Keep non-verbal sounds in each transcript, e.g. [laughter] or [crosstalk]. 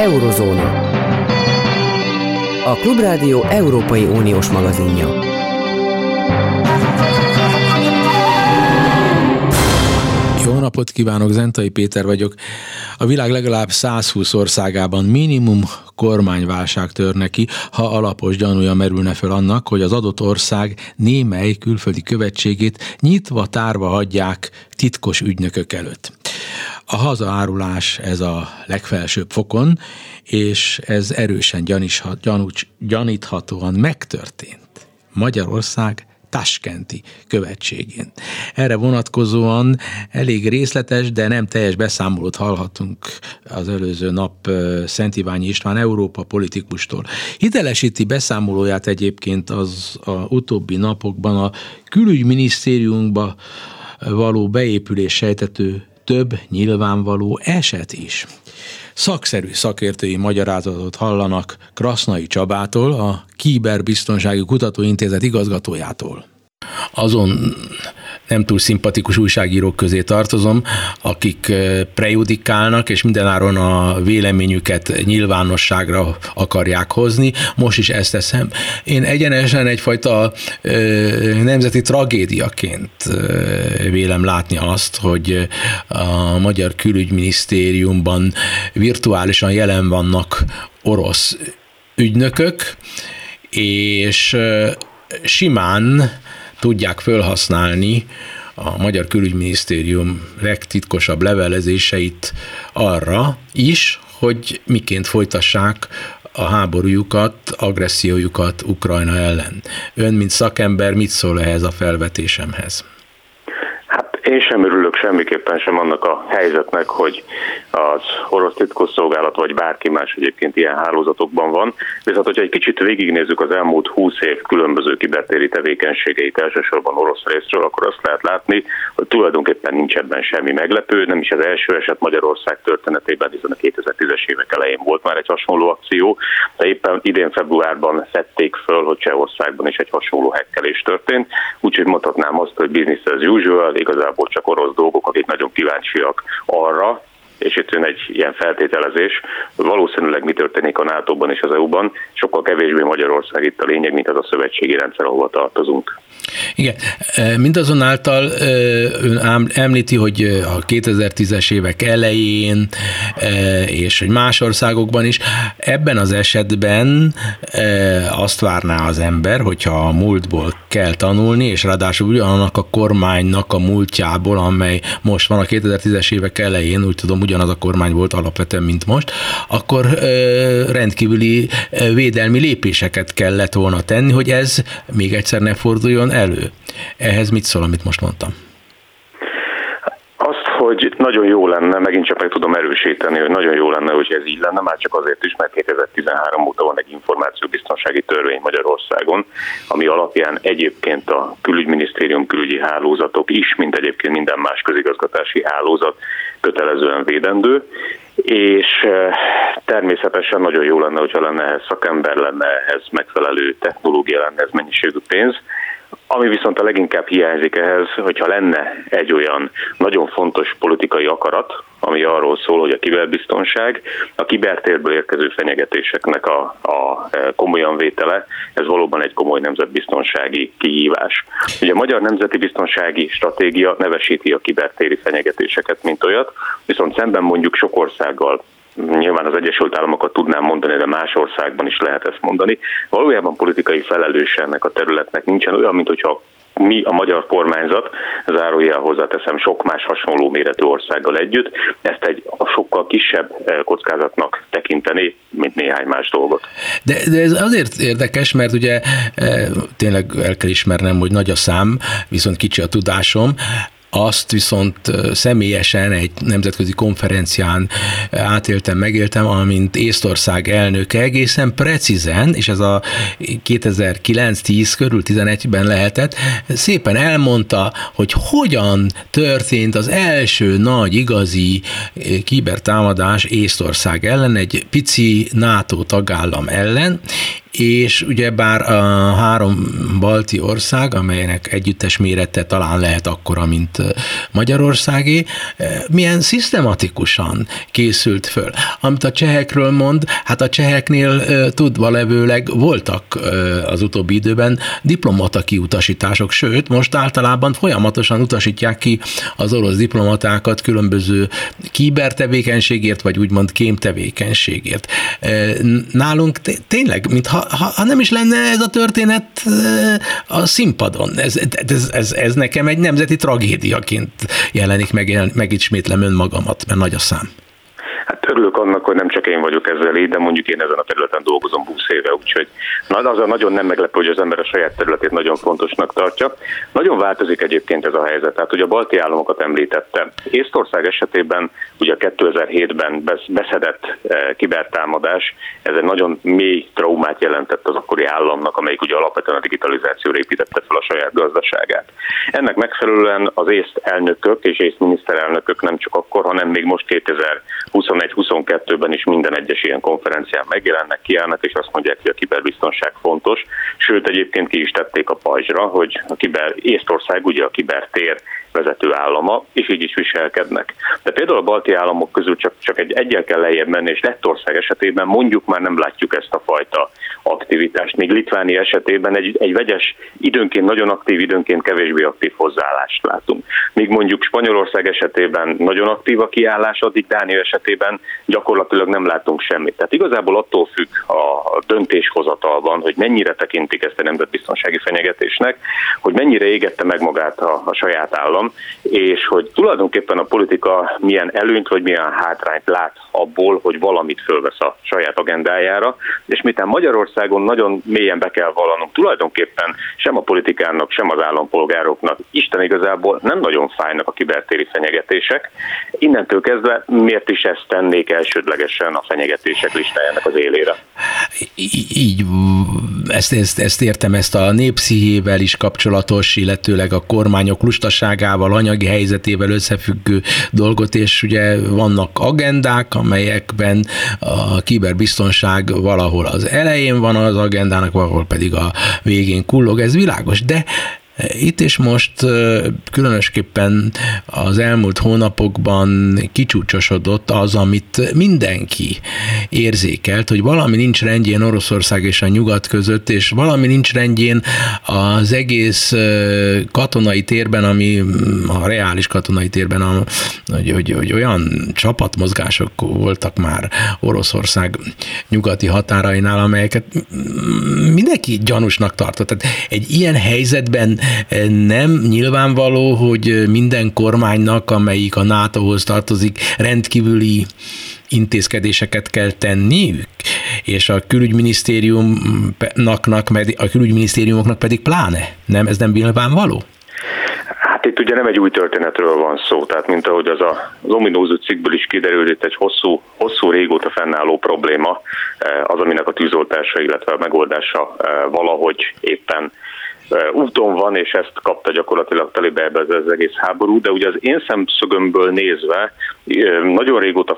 Eurozóna. A Klubrádió Európai Uniós magazinja. Jó napot kívánok, Zentai Péter vagyok. A világ legalább 120 országában minimum kormányválság törne ki, ha alapos gyanúja merülne fel annak, hogy az adott ország némely külföldi követségét nyitva tárva hagyják titkos ügynökök előtt. A hazaárulás ez a legfelsőbb fokon, és ez erősen gyaníthatóan gyanúcs, gyaníthatóan megtörtént. Magyarország Taskenti követségén. Erre vonatkozóan elég részletes, de nem teljes beszámolót hallhatunk az előző nap Szent Iványi István Európa politikustól. Hitelesíti beszámolóját egyébként az a utóbbi napokban a külügyminisztériumba való beépülés sejtető több nyilvánvaló eset is. Szakszerű szakértői magyarázatot hallanak Krasznai Csabától, a Kiberbiztonsági Kutatóintézet igazgatójától. Azon nem túl szimpatikus újságírók közé tartozom, akik eh, prejudikálnak, és mindenáron a véleményüket nyilvánosságra akarják hozni. Most is ezt teszem. Én egyenesen egyfajta eh, nemzeti tragédiaként eh, vélem látni azt, hogy a Magyar Külügyminisztériumban virtuálisan jelen vannak orosz ügynökök, és simán tudják felhasználni a Magyar Külügyminisztérium legtitkosabb levelezéseit arra is, hogy miként folytassák a háborújukat, agressziójukat Ukrajna ellen. Ön, mint szakember, mit szól ehhez a felvetésemhez? Én sem örülök semmiképpen sem annak a helyzetnek, hogy az orosz titkosszolgálat vagy bárki más egyébként ilyen hálózatokban van. Viszont, hogyha egy kicsit végignézzük az elmúlt 20 év különböző kibertéri tevékenységeit elsősorban orosz részről, akkor azt lehet látni, hogy tulajdonképpen nincs ebben semmi meglepő. Nem is az első eset Magyarország történetében, hiszen a 2010-es évek elején volt már egy hasonló akció, de éppen idén februárban szedték föl, hogy Csehországban is egy hasonló hekkelés történt. Úgyhogy mondhatnám azt, hogy business as usual, igazából csak orosz dolgok, akik nagyon kíváncsiak arra, és itt jön egy ilyen feltételezés, valószínűleg mi történik a NATO-ban és az EU-ban, sokkal kevésbé Magyarország itt a lényeg, mint az a szövetségi rendszer, ahova tartozunk. Igen, mindazonáltal ön említi, hogy a 2010-es évek elején, és hogy más országokban is, ebben az esetben azt várná az ember, hogyha a múltból kell tanulni, és ráadásul ugyanannak a kormánynak a múltjából, amely most van a 2010-es évek elején, úgy tudom, ugyanaz a kormány volt alapvetően, mint most, akkor rendkívüli védelmi lépéseket kellett volna tenni, hogy ez még egyszer ne forduljon elő. Ehhez mit szól, amit most mondtam? Azt, hogy nagyon jó lenne, megint csak meg tudom erősíteni, hogy nagyon jó lenne, hogy ez így lenne, már csak azért is, mert 2013 óta van egy információbiztonsági törvény Magyarországon, ami alapján egyébként a külügyminisztérium külügyi hálózatok is, mint egyébként minden más közigazgatási hálózat kötelezően védendő, és eh, természetesen nagyon jó lenne, hogyha lenne ehhez szakember, lenne ehhez megfelelő technológia, lenne ez mennyiségű pénz, ami viszont a leginkább hiányzik ehhez, hogyha lenne egy olyan nagyon fontos politikai akarat, ami arról szól, hogy a kiberbiztonság, a kibertérből érkező fenyegetéseknek a, a e, komolyan vétele, ez valóban egy komoly nemzetbiztonsági kihívás. Ugye a Magyar Nemzeti Biztonsági Stratégia nevesíti a kibertéri fenyegetéseket, mint olyat, viszont szemben mondjuk sok országgal, nyilván az Egyesült Államokat tudnám mondani, de más országban is lehet ezt mondani. Valójában politikai felelős ennek a területnek nincsen olyan, mint hogyha mi a magyar kormányzat, zárójel hozzáteszem sok más hasonló méretű országgal együtt, ezt egy sokkal kisebb eh, kockázatnak tekinteni, mint néhány más dolgot. De, de ez azért érdekes, mert ugye eh, tényleg el kell ismernem, hogy nagy a szám, viszont kicsi a tudásom, azt viszont személyesen egy nemzetközi konferencián átéltem, megéltem, amint Észtország elnöke egészen precízen, és ez a 2009-10 körül 11-ben lehetett, szépen elmondta, hogy hogyan történt az első nagy igazi kibertámadás Észtország ellen, egy pici NATO tagállam ellen, és ugye bár a három balti ország, amelynek együttes mérete talán lehet akkora, mint Magyarországé, milyen szisztematikusan készült föl. Amit a csehekről mond, hát a cseheknél tudva levőleg voltak az utóbbi időben diplomata kiutasítások, sőt, most általában folyamatosan utasítják ki az orosz diplomatákat különböző kibertevékenységért, vagy úgymond kémtevékenységért. Nálunk tényleg, mintha ha, ha nem is lenne ez a történet a színpadon. Ez, ez, ez, ez nekem egy nemzeti tragédiaként jelenik meg, megismétlem önmagamat, mert nagy a szám. Hát örülök annak, hogy nem csak én vagyok ezzel így, de mondjuk én ezen a területen dolgozom 20 éve, úgyhogy na, az a nagyon nem meglepő, hogy az ember a saját területét nagyon fontosnak tartja. Nagyon változik egyébként ez a helyzet. Tehát ugye a balti államokat említette. Észtország esetében ugye 2007-ben beszedett e, kibertámadás, ez egy nagyon mély traumát jelentett az akkori államnak, amelyik ugye alapvetően a digitalizációra építette fel a saját gazdaságát. Ennek megfelelően az észt elnökök és észt miniszterelnökök nem csak akkor, hanem még most 2021-22-ben is minden egyes ilyen konferencián megjelennek, kiállnak, és azt mondják, hogy a kiberbiztonság fontos. Sőt, egyébként ki is tették a pajzsra, hogy a kiber, Észtország ugye a kibertér vezető állama, és így is viselkednek. De például a balti államok közül csak, csak egy egyen kell lejjebb menni, és Lettország esetében mondjuk már nem látjuk ezt a fajta aktivitást. Még Litváni esetében egy, egy vegyes, időnként nagyon aktív, időnként kevésbé aktív hozzáállást látunk. Míg mondjuk Spanyolország esetében nagyon aktív a kiállás, addig Dánia esetében gyakorlatilag nem látunk semmit. Tehát igazából attól függ a döntéshozatalban, hogy mennyire tekintik ezt a nemzetbiztonsági fenyegetésnek, hogy mennyire égette meg magát a, a saját állam, és hogy tulajdonképpen a politika milyen előnyt vagy milyen hátrányt lát abból, hogy valamit fölvesz a saját agendájára, és miután Magyarországon nagyon mélyen be kell vallanunk, tulajdonképpen sem a politikának, sem az állampolgároknak Isten igazából nem nagyon fájnak a kibertéri fenyegetések. Innentől kezdve miért is ezt tennék elsődlegesen a fenyegetések listájának az élére? Így, ezt, ezt, ezt értem, ezt a népszíhével is kapcsolatos, illetőleg a kormányok lustaságával, anyagi helyzetével összefüggő dolgot, és ugye vannak agendák, amelyekben a kiberbiztonság valahol az elején van az agendának, valahol pedig a végén kullog, ez világos, de itt és most különösképpen az elmúlt hónapokban kicsúcsosodott az, amit mindenki érzékelt, hogy valami nincs rendjén Oroszország és a nyugat között, és valami nincs rendjén az egész katonai térben, ami a reális katonai térben, hogy, hogy, hogy olyan csapatmozgások voltak már Oroszország nyugati határainál, amelyeket mindenki gyanúsnak tartott. Tehát egy ilyen helyzetben nem nyilvánvaló, hogy minden kormánynak, amelyik a NATO-hoz tartozik, rendkívüli intézkedéseket kell tenniük, és a külügyminisztériumnak, a külügyminisztériumoknak pedig pláne. Nem, ez nem nyilvánvaló? Hát itt ugye nem egy új történetről van szó, tehát mint ahogy az a, az ominózó cikkből is kiderült, itt egy hosszú, hosszú régóta fennálló probléma, eh, az, aminek a tűzoltása, illetve a megoldása eh, valahogy éppen úton van, és ezt kapta gyakorlatilag telibe ebbe az egész háború, de ugye az én szemszögömből nézve nagyon régóta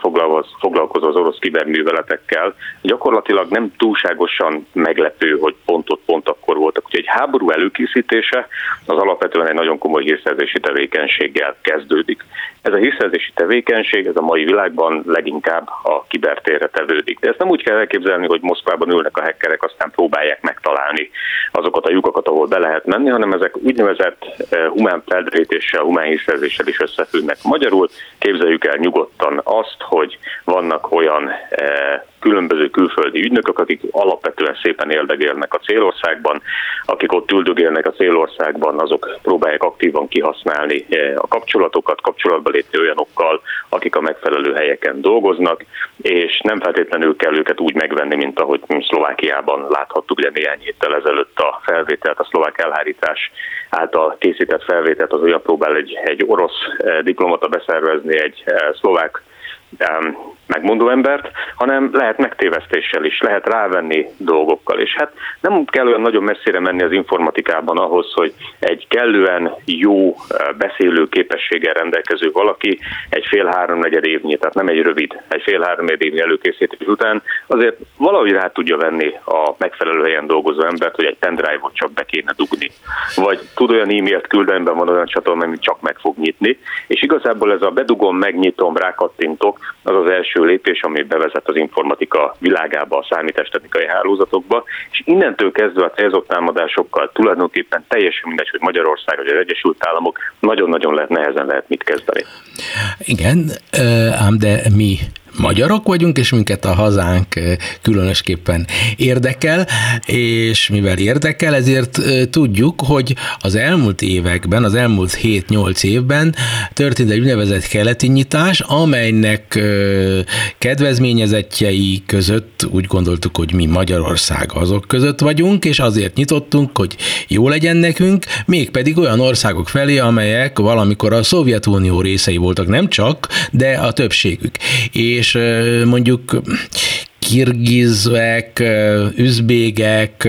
foglalkozó az orosz kiberműveletekkel, gyakorlatilag nem túlságosan meglepő, hogy pontot pont akkor voltak. Úgyhogy egy háború előkészítése az alapvetően egy nagyon komoly hírszerzési tevékenységgel kezdődik. Ez a hírszerzési tevékenység, ez a mai világban leginkább a kibertérre tevődik. De ezt nem úgy kell elképzelni, hogy Moszkvában ülnek a hackerek, aztán próbálják megtalálni azokat a lyukakat, ahol be lehet menni, hanem ezek úgynevezett eh, humán feldrétéssel, humán hírszerzéssel is összefüggnek. Magyarul képzeljük el nyugodtan azt, hogy vannak olyan eh, különböző külföldi ügynökök, akik alapvetően szépen éldegélnek a célországban, akik ott üldögélnek a célországban, azok próbálják aktívan kihasználni eh, a kapcsolatokat, kapcsolatba lépni olyanokkal, akik a megfelelő helyeken dolgoznak, és nem feltétlenül kell őket úgy megvenni, mint ahogy Szlovákiában láthattuk ugye néhány héttel ezelőtt a felvételt, a szlovák elhárítás által készített felvételt, az olyan próbál egy, egy orosz eh, diplomata beszervezni egy eh, szlovák megmondó embert, hanem lehet megtévesztéssel is, lehet rávenni dolgokkal. És hát nem kell olyan nagyon messzire menni az informatikában ahhoz, hogy egy kellően jó eh, beszélő képességgel rendelkező valaki egy fél-három negyed évnyi, tehát nem egy rövid, egy fél-három évnyi előkészítés után azért valahogy rá tudja venni a megfelelő helyen dolgozó embert, hogy egy pendrive-ot csak be kéne dugni. Vagy tud olyan e-mailt küldeni, van olyan csatorna, amit csak meg fog nyitni. És igazából ez a bedugom, megnyitom, rákattintok, az az első lépés, ami bevezet az informatika világába, a számítástechnikai hálózatokba, és innentől kezdve a célzott támadásokkal tulajdonképpen teljesen mindegy, hogy Magyarország vagy az Egyesült Államok nagyon-nagyon lehet nehezen lehet mit kezdeni. Igen, ám de mi magyarok vagyunk, és minket a hazánk különösképpen érdekel, és mivel érdekel, ezért tudjuk, hogy az elmúlt években, az elmúlt 7-8 évben történt egy úgynevezett keleti nyitás, amelynek kedvezményezettjei között úgy gondoltuk, hogy mi Magyarország azok között vagyunk, és azért nyitottunk, hogy jó legyen nekünk, mégpedig olyan országok felé, amelyek valamikor a Szovjetunió részei voltak, nem csak, de a többségük. És és mondjuk kirgizek, üzbégek,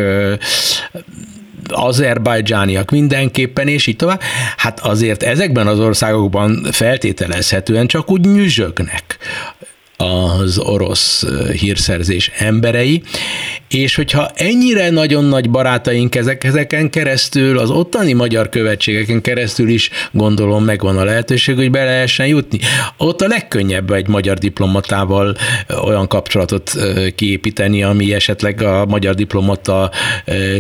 azerbajdzsániak mindenképpen, és így tovább. Hát azért ezekben az országokban feltételezhetően csak úgy nyüzsögnek az orosz hírszerzés emberei, és hogyha ennyire nagyon nagy barátaink ezek, ezeken keresztül, az ottani magyar követségeken keresztül is gondolom megvan a lehetőség, hogy be lehessen jutni. Ott a legkönnyebb egy magyar diplomatával olyan kapcsolatot kiépíteni, ami esetleg a magyar diplomata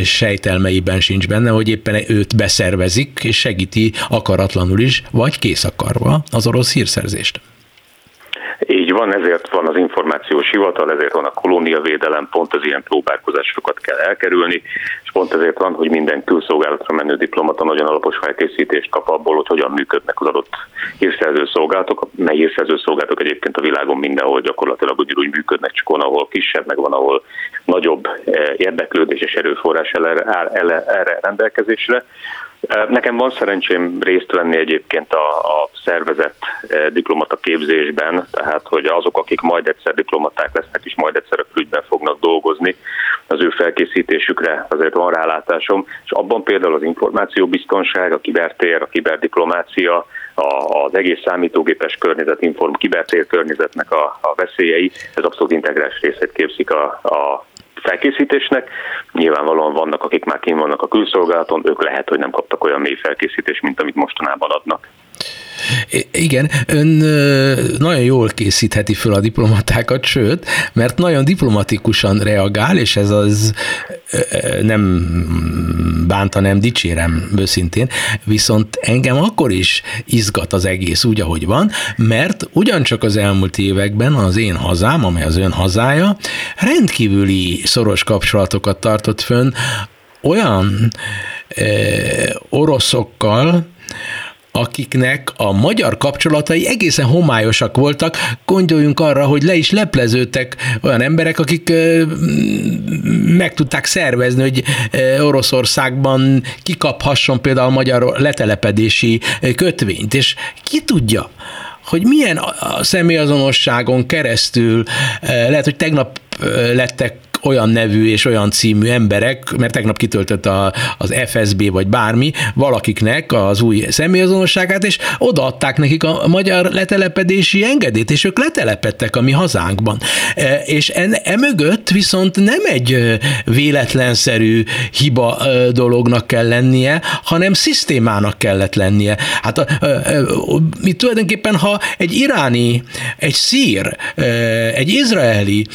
sejtelmeiben sincs benne, hogy éppen őt beszervezik, és segíti akaratlanul is, vagy kész akarva az orosz hírszerzést. Van, ezért van az információs hivatal, ezért van a kolóniavédelem, pont az ilyen próbálkozásokat kell elkerülni, és pont ezért van, hogy minden külszolgálatra menő diplomata nagyon alapos felkészítést kap abból, hogy hogyan működnek az adott hírszerző szolgálatok, mely hírszerző szolgálatok egyébként a világon mindenhol gyakorlatilag ugyanúgy működnek, csak van, ahol kisebb, meg van, ahol nagyobb eh, érdeklődés és erőforrás áll erre rendelkezésre. Nekem van szerencsém részt venni egyébként a, a szervezett diplomata képzésben, tehát hogy azok, akik majd egyszer diplomaták lesznek, és majd egyszer a külügyben fognak dolgozni, az ő felkészítésükre azért van rálátásom, és abban például az információbiztonság, a kibertér, a kiberdiplomácia, az egész számítógépes környezet, inform, kibertér környezetnek a, a veszélyei, ez abszolút integrális részét képzik a, a felkészítésnek. Nyilvánvalóan vannak, akik már kín vannak a külszolgálaton, ők lehet, hogy nem kaptak olyan mély felkészítést, mint amit mostanában adnak. Igen, ön nagyon jól készítheti föl a diplomatákat, sőt, mert nagyon diplomatikusan reagál, és ez az nem bánta, nem dicsérem őszintén, viszont engem akkor is izgat az egész úgy, ahogy van, mert ugyancsak az elmúlt években az én hazám, amely az ön hazája, rendkívüli szoros kapcsolatokat tartott fönn olyan eh, oroszokkal, akiknek a magyar kapcsolatai egészen homályosak voltak. Gondoljunk arra, hogy le is lepleződtek olyan emberek, akik meg tudták szervezni, hogy Oroszországban kikaphasson például magyar letelepedési kötvényt, és ki tudja, hogy milyen a személyazonosságon keresztül, lehet, hogy tegnap lettek olyan nevű és olyan című emberek, mert tegnap kitöltött a, az FSB vagy bármi, valakiknek az új személyazonosságát, és odaadták nekik a magyar letelepedési engedélyt, és ők letelepedtek a mi hazánkban. E, és en, emögött viszont nem egy véletlenszerű hiba dolognak kell lennie, hanem szisztémának kellett lennie. Hát a, a, a, mi tulajdonképpen, ha egy iráni, egy szír, egy izraeli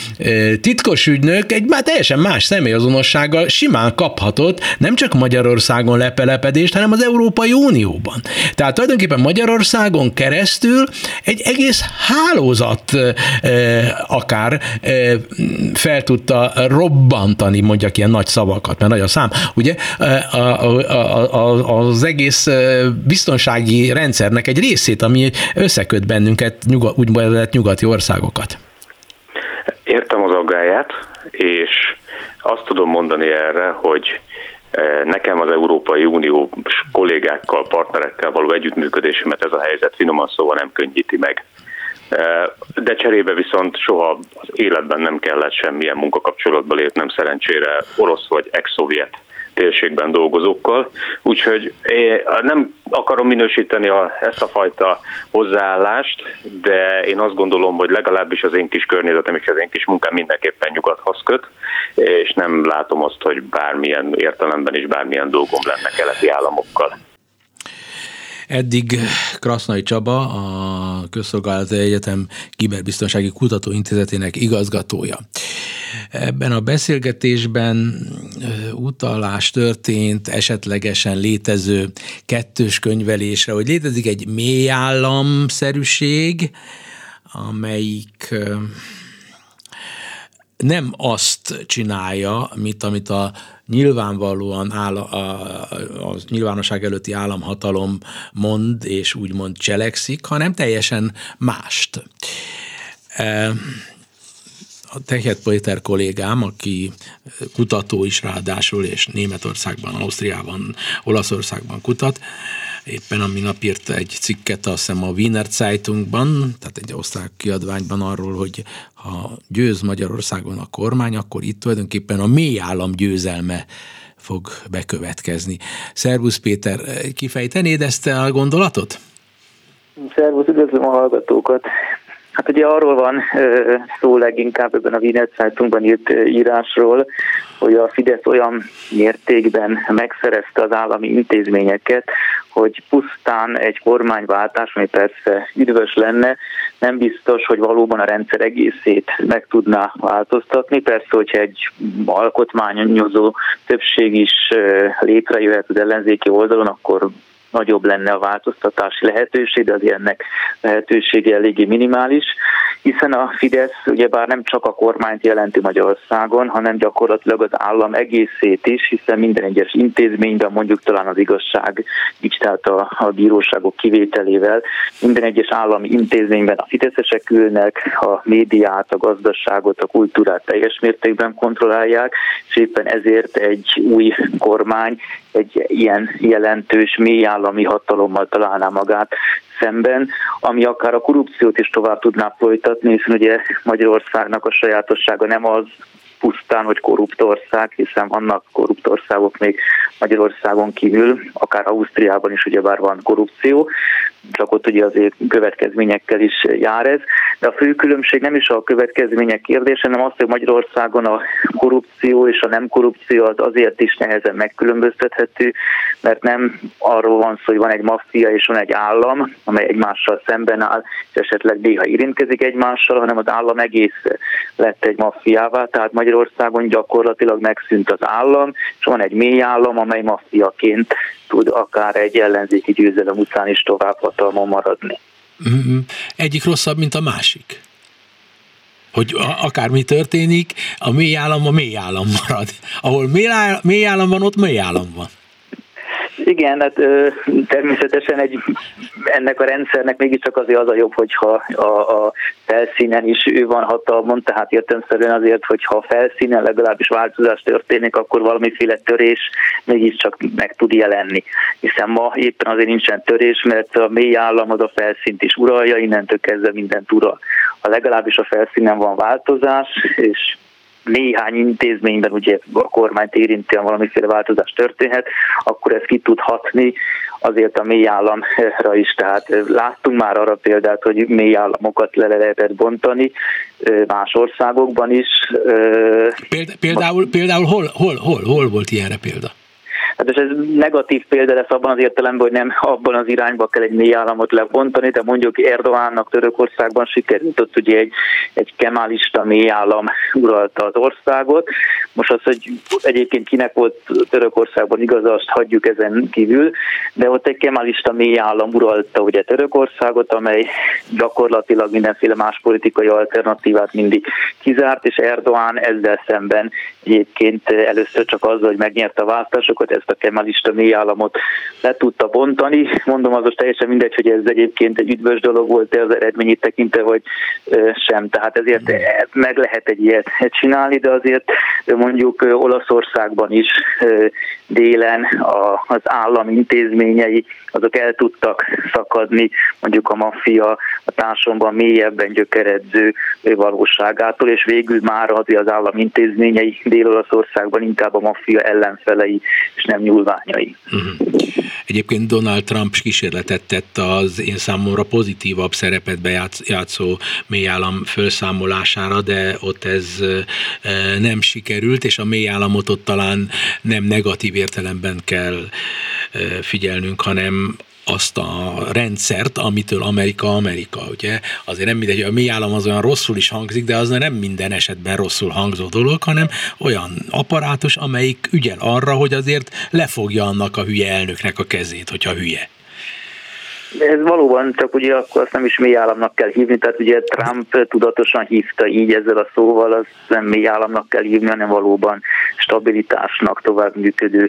titkos ügynök egy már teljesen más személyazonossággal simán kaphatott nem csak Magyarországon lepelepedést, hanem az Európai Unióban. Tehát tulajdonképpen Magyarországon keresztül egy egész hálózat akár fel tudta robbantani, mondjak ilyen nagy szavakat, mert nagy a szám, ugye az egész biztonsági rendszernek egy részét, ami összeköt bennünket, nyugat, úgynevezett nyugati országokat. Értem azt tudom mondani erre, hogy eh, nekem az Európai Unió kollégákkal, partnerekkel való együttműködésemet ez a helyzet finoman szóval nem könnyíti meg. de cserébe viszont soha az életben nem kellett semmilyen munkakapcsolatba lépnem szerencsére orosz vagy ex-szovjet térségben dolgozókkal, úgyhogy nem akarom minősíteni a, ezt a fajta hozzáállást, de én azt gondolom, hogy legalábbis az én kis környezetem és az én kis munkám mindenképpen nyugathoz köt, és nem látom azt, hogy bármilyen értelemben is bármilyen dolgom lenne keleti államokkal. Eddig Krasznai Csaba, a Közszolgálati Egyetem Kiberbiztonsági Kutatóintézetének igazgatója. Ebben a beszélgetésben utalás történt esetlegesen létező kettős könyvelésre, hogy létezik egy mély államszerűség, amelyik nem azt csinálja, mint amit a nyilvánvalóan áll, a, a, nyilvánosság előtti államhatalom mond és úgymond cselekszik, hanem teljesen mást. E, a Tehet Péter kollégám, aki kutató is ráadásul, és Németországban, Ausztriában, Olaszországban kutat, éppen a minap írt egy cikket, azt hiszem a Wiener Zeitungban, tehát egy osztrák kiadványban arról, hogy ha győz Magyarországon a kormány, akkor itt tulajdonképpen a mély állam győzelme fog bekövetkezni. Szervusz Péter, kifejtenéd ezt a gondolatot? Szervusz, üdvözlöm a hallgatókat. Hát ugye arról van szó leginkább ebben a Wiener Zeitungban írt írásról, hogy a Fidesz olyan mértékben megszerezte az állami intézményeket, hogy pusztán egy kormányváltás, ami persze üdvös lenne, nem biztos, hogy valóban a rendszer egészét meg tudná változtatni. Persze, hogyha egy alkotmányozó többség is létrejöhet az ellenzéki oldalon, akkor nagyobb lenne a változtatási lehetőség, de az ennek lehetősége eléggé minimális, hiszen a Fidesz ugyebár nem csak a kormányt jelenti Magyarországon, hanem gyakorlatilag az állam egészét is, hiszen minden egyes intézményben, mondjuk talán az igazság, így tehát a, a bíróságok kivételével, minden egyes állami intézményben a fideszesek ülnek, a médiát, a gazdaságot, a kultúrát teljes mértékben kontrollálják, és éppen ezért egy új kormány egy ilyen jelentős mély állami hatalommal találná magát szemben, ami akár a korrupciót is tovább tudná folytatni, hiszen ugye Magyarországnak a sajátossága nem az, pusztán, hogy korrupt ország, hiszen vannak korrupt országok még Magyarországon kívül, akár Ausztriában is ugyebár van korrupció, csak ott ugye azért következményekkel is jár ez. De a fő különbség nem is a következmények kérdése, hanem az, hogy Magyarországon a korrupció és a nem korrupció az azért is nehezen megkülönböztethető, mert nem arról van szó, hogy van egy maffia és van egy állam, amely egymással szemben áll, és esetleg néha érintkezik egymással, hanem az állam egész lett egy maffiává, tehát Magyarországon gyakorlatilag megszűnt az állam, és van egy mély állam, amely maffiaként tud akár egy ellenzéki győzelem után is tovább hatalmon maradni. Mm-hmm. Egyik rosszabb, mint a másik. Hogy akármi történik, a mély állam a mély állam marad. Ahol mély állam van, ott mély állam van. Igen, hát természetesen egy, ennek a rendszernek mégiscsak azért az a jobb, hogyha a, a felszínen is ő van hatalmon, tehát értelmszerűen azért, hogyha a felszínen legalábbis változás történik, akkor valamiféle törés mégiscsak meg tud jelenni. Hiszen ma éppen azért nincsen törés, mert a mély állam az a felszínt is uralja, innentől kezdve mindent ural. Ha legalábbis a felszínen van változás, és néhány intézményben ugye a kormányt érintően valamiféle változás történhet, akkor ez ki tud hatni azért a mély államra is. Tehát láttunk már arra példát, hogy mély államokat le lehetett bontani más országokban is. Például, például hol, hol, hol, hol volt ilyenre példa? Hát és ez negatív példa lesz abban az értelemben, hogy nem abban az irányba kell egy mély államot lebontani, de mondjuk Erdogánnak Törökországban sikerült ott ugye egy, egy kemálista mély állam uralta az országot. Most az, hogy egyébként kinek volt Törökországban igaza, azt hagyjuk ezen kívül, de ott egy kemálista mély állam uralta ugye Törökországot, amely gyakorlatilag mindenféle más politikai alternatívát mindig kizárt, és Erdoğan ezzel szemben egyébként először csak azzal, hogy megnyerte a választásokat, ez ezt a kemalista mély államot le tudta bontani. Mondom, az most teljesen mindegy, hogy ez egyébként egy üdvös dolog volt az eredményét tekintve, vagy sem. Tehát ezért meg lehet egy ilyet csinálni, de azért mondjuk Olaszországban is délen az állam intézményei, azok el tudtak szakadni mondjuk a maffia a társadalomban mélyebben gyökeredző valóságától, és végül már azért az állam intézményei Dél-Olaszországban inkább a maffia ellenfelei, és nem nyúlványai. Uh-huh. Egyébként Donald Trump kísérletet tett az én számomra pozitívabb szerepet bejátszó mélyállam felszámolására, de ott ez nem sikerült, és a mélyállamot ott talán nem negatív értelemben kell figyelnünk, hanem azt a rendszert, amitől Amerika Amerika, ugye? Azért nem mindegy, a mi állam az olyan rosszul is hangzik, de az nem minden esetben rosszul hangzó dolog, hanem olyan apparátus, amelyik ügyel arra, hogy azért lefogja annak a hülye elnöknek a kezét, hogyha hülye. Ez valóban csak ugye akkor azt nem is mély államnak kell hívni, tehát ugye Trump tudatosan hívta így ezzel a szóval, az nem mély államnak kell hívni, hanem valóban stabilitásnak, tovább működő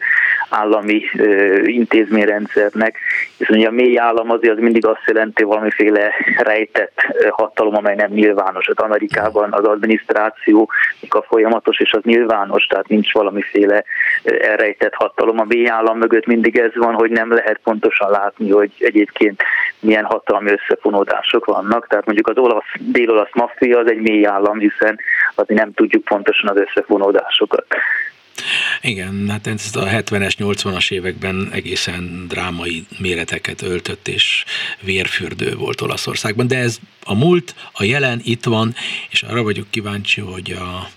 állami ö, intézményrendszernek. És ugye a mély állam azért az mindig azt jelenti valamiféle rejtett hatalom, amely nem nyilvános. Az Amerikában az adminisztráció a folyamatos, és az nyilvános, tehát nincs valamiféle elrejtett hatalom. A mély állam mögött mindig ez van, hogy nem lehet pontosan látni, hogy egyébként milyen hatalmi összefonódások vannak. Tehát mondjuk az olasz, dél-olasz maffia az egy mély állam, hiszen azért nem tudjuk pontosan az összefonódásokat. Igen, hát ez a 70-es, 80-as években egészen drámai méreteket öltött, és vérfürdő volt Olaszországban, de ez a múlt, a jelen itt van, és arra vagyok kíváncsi, hogy a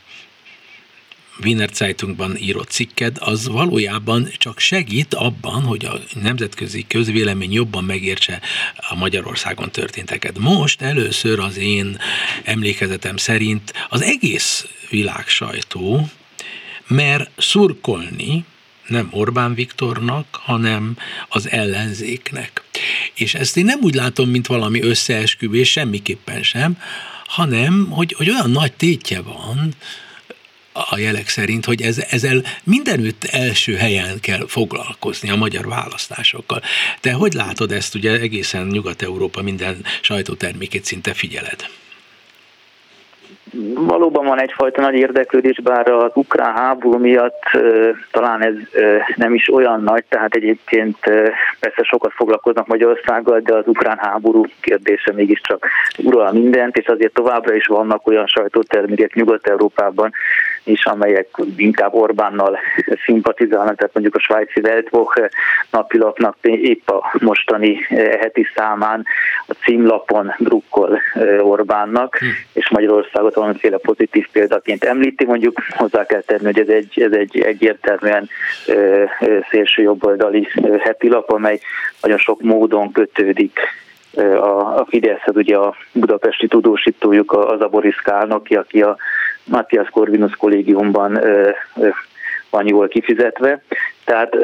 Wiener Zeitungban írott cikked, az valójában csak segít abban, hogy a nemzetközi közvélemény jobban megértse a Magyarországon történteket. Most először az én emlékezetem szerint az egész világ sajtó mer szurkolni, nem Orbán Viktornak, hanem az ellenzéknek. És ezt én nem úgy látom, mint valami összeesküvés, semmiképpen sem, hanem, hogy, hogy olyan nagy tétje van, a jelek szerint, hogy ez, ezzel mindenütt első helyen kell foglalkozni a magyar választásokkal. Te hogy látod ezt, ugye egészen Nyugat-Európa minden sajtótermékét szinte figyeled? Valóban van egyfajta nagy érdeklődés, bár az ukrán háború miatt talán ez nem is olyan nagy, tehát egyébként persze sokat foglalkoznak Magyarországgal, de az ukrán háború kérdése mégiscsak ural mindent, és azért továbbra is vannak olyan sajtótermékek Nyugat-Európában is, amelyek inkább Orbánnal [laughs] szimpatizálnak, tehát mondjuk a svájci Weltwoche napilapnak épp a mostani heti számán a címlapon drukkol Orbánnak, hm. és Magyarországot valamiféle pozitív példaként említi, mondjuk hozzá kell tenni, hogy ez egy, ez egy egyértelműen szélső jobboldali heti lap, amely nagyon sok módon kötődik a, a Fideszhez, ugye a budapesti tudósítójuk az a Boris Kálnoki, aki a Matthias Corvinus kollégiumban van jól kifizetve. Tehát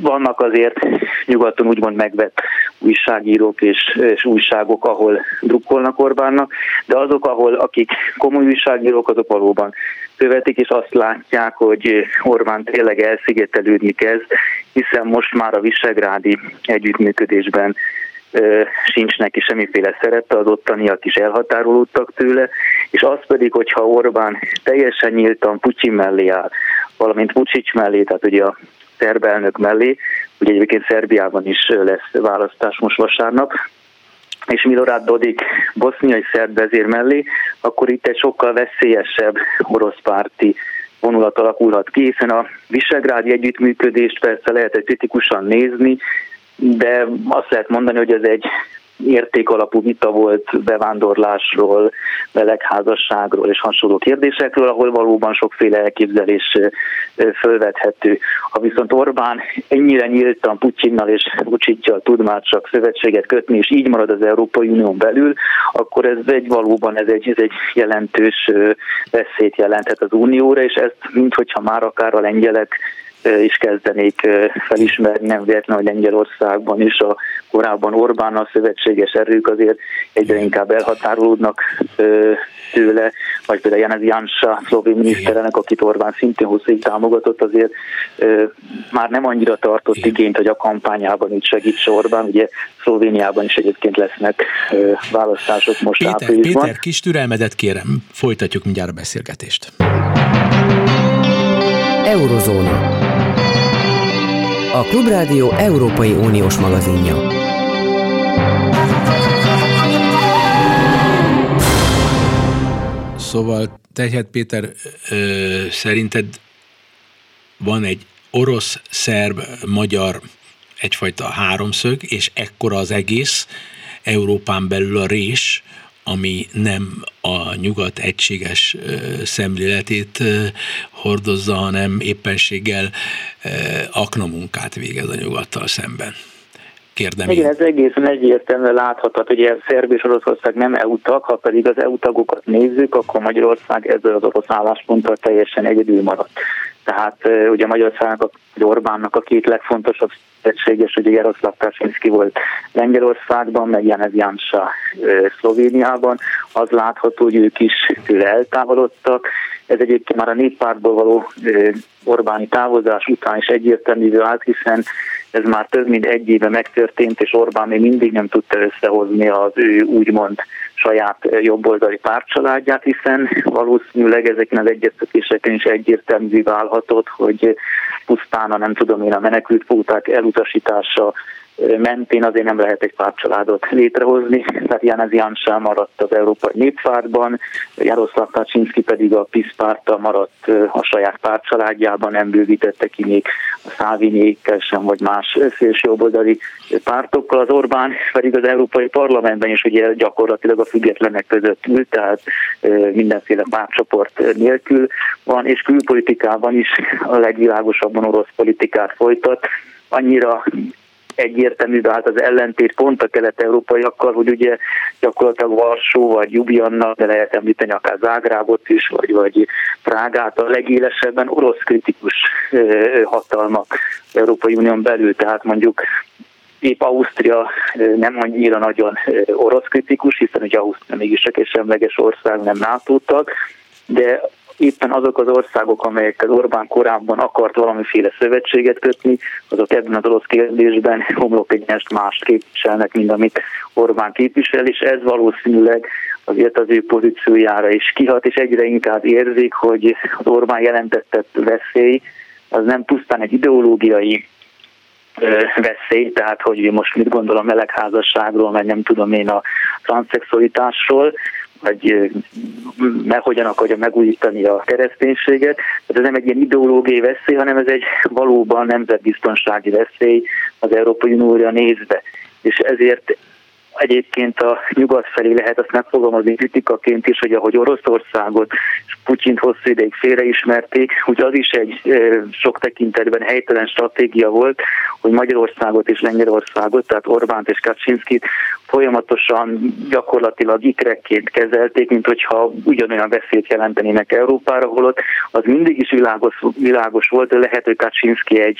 vannak azért nyugaton úgymond megvett újságírók és, és újságok, ahol drukkolnak Orbánnak, de azok, ahol akik komoly újságírók, azok valóban követik, és azt látják, hogy Orbán tényleg elszigetelődni kezd, hiszen most már a visegrádi együttműködésben sincs neki semmiféle szerepe, az ottaniak is elhatárolódtak tőle, és az pedig, hogyha Orbán teljesen nyíltan Putyin mellé áll, valamint Vucic mellé, tehát ugye a szerb elnök mellé, ugye egyébként Szerbiában is lesz választás most vasárnap, és Milorad Dodik boszniai szerb vezér mellé, akkor itt egy sokkal veszélyesebb orosz párti vonulat alakulhat ki, hiszen a visegrádi együttműködést persze lehet egy kritikusan nézni, de azt lehet mondani, hogy ez egy értékalapú vita volt bevándorlásról, melegházasságról és hasonló kérdésekről, ahol valóban sokféle elképzelés fölvethető. Ha viszont Orbán ennyire nyíltan Putyinnal és Vuciccal tud már csak szövetséget kötni, és így marad az Európai Unión belül, akkor ez egy valóban ez egy, ez egy jelentős veszélyt jelenthet az Unióra, és ezt minthogyha már akár a lengyelek is kezdenék felismerni, nem véletlen, hogy Lengyelországban is a korábban Orbánnal szövetséges erők azért egyre inkább elhatárolódnak tőle, vagy például Janez Jansa, szlovén miniszterelnök, akit Orbán szintén hosszig támogatott, azért már nem annyira tartott igényt, hogy a kampányában így segítse Orbán. Ugye Szlovéniában is egyébként lesznek választások most Péter, áprilisban. Péter, kis türelmedet kérem, folytatjuk mindjárt a beszélgetést. Eurozóna. A Klubrádió Európai Uniós magazinja. Szóval Tehet Péter, ö, szerinted van egy orosz, szerb, magyar egyfajta háromszög, és ekkora az egész, Európán belül a rés, ami nem a nyugat egységes szemléletét hordozza, hanem éppenséggel aknamunkát végez a nyugattal szemben. Kérdem Igen, ez egészen egyértelműen látható, hogy Szerb és Oroszország nem EU tag, ha pedig az EU tagokat nézzük, akkor Magyarország ezzel az orosz állásponttal teljesen egyedül maradt. Tehát ugye Magyarországnak, Orbánnak a két legfontosabb egységes, ugye Jaroszláv Kaczynszki volt Lengyelországban, meg Janez Jansa Szlovéniában, az látható, hogy ők is tőle eltávolodtak. Ez egyébként már a néppártból való Orbáni távozás után is egyértelművé vált, hiszen ez már több mint egy éve megtörtént, és Orbán még mindig nem tudta összehozni az ő úgymond saját jobboldali pártcsaládját, hiszen valószínűleg ezeken az egyeztetéseken is egyértelmű válhatott, hogy pusztán a nem tudom én a menekült elutasítása mentén azért nem lehet egy pártcsaládot létrehozni, tehát Janez Jansa maradt az Európai Néppártban, Jaroszláv Kaczynszki pedig a PISZ párta maradt a saját pártcsaládjában, nem bővítette ki még a Szávinékkel sem, vagy más szélsőjobboldali pártokkal. Az Orbán pedig az Európai Parlamentben is ugye gyakorlatilag a függetlenek között ül, tehát mindenféle pártcsoport nélkül van, és külpolitikában is a legvilágosabban orosz politikát folytat annyira egyértelmű vált az ellentét pont a kelet-európaiakkal, hogy ugye gyakorlatilag Varsó vagy Jubianna, de lehet említeni akár Zágrábot is, vagy, vagy Prágát a legélesebben orosz kritikus hatalmak Európai Unión belül, tehát mondjuk épp Ausztria nem annyira nagyon orosz kritikus, hiszen ugye Ausztria mégis csak egy semleges ország, nem NATO tag, de éppen azok az országok, amelyekkel Orbán korábban akart valamiféle szövetséget kötni, azok ebben az orosz kérdésben homlok egyest más képviselnek, mint amit Orbán képvisel, és ez valószínűleg azért az ő pozíciójára is kihat, és egyre inkább érzik, hogy az Orbán jelentett veszély az nem pusztán egy ideológiai veszély, tehát hogy most mit gondol a melegházasságról, meg nem tudom én a transzexualitásról, vagy meg hogyan akarja megújítani a kereszténységet. Tehát ez nem egy ilyen ideológiai veszély, hanem ez egy valóban nemzetbiztonsági veszély az Európai Unióra nézve. És ezért egyébként a nyugat felé lehet azt megfogalmazni kritikaként is, hogy ahogy Oroszországot és Putyint hosszú ideig félreismerték, úgy az is egy sok tekintetben helytelen stratégia volt, hogy Magyarországot és Lengyelországot, tehát Orbánt és Kaczynszkit folyamatosan gyakorlatilag ikrekként kezelték, mint hogyha ugyanolyan veszélyt jelentenének Európára, holott az mindig is világos, világos volt, de lehet, hogy Kaczynszki egy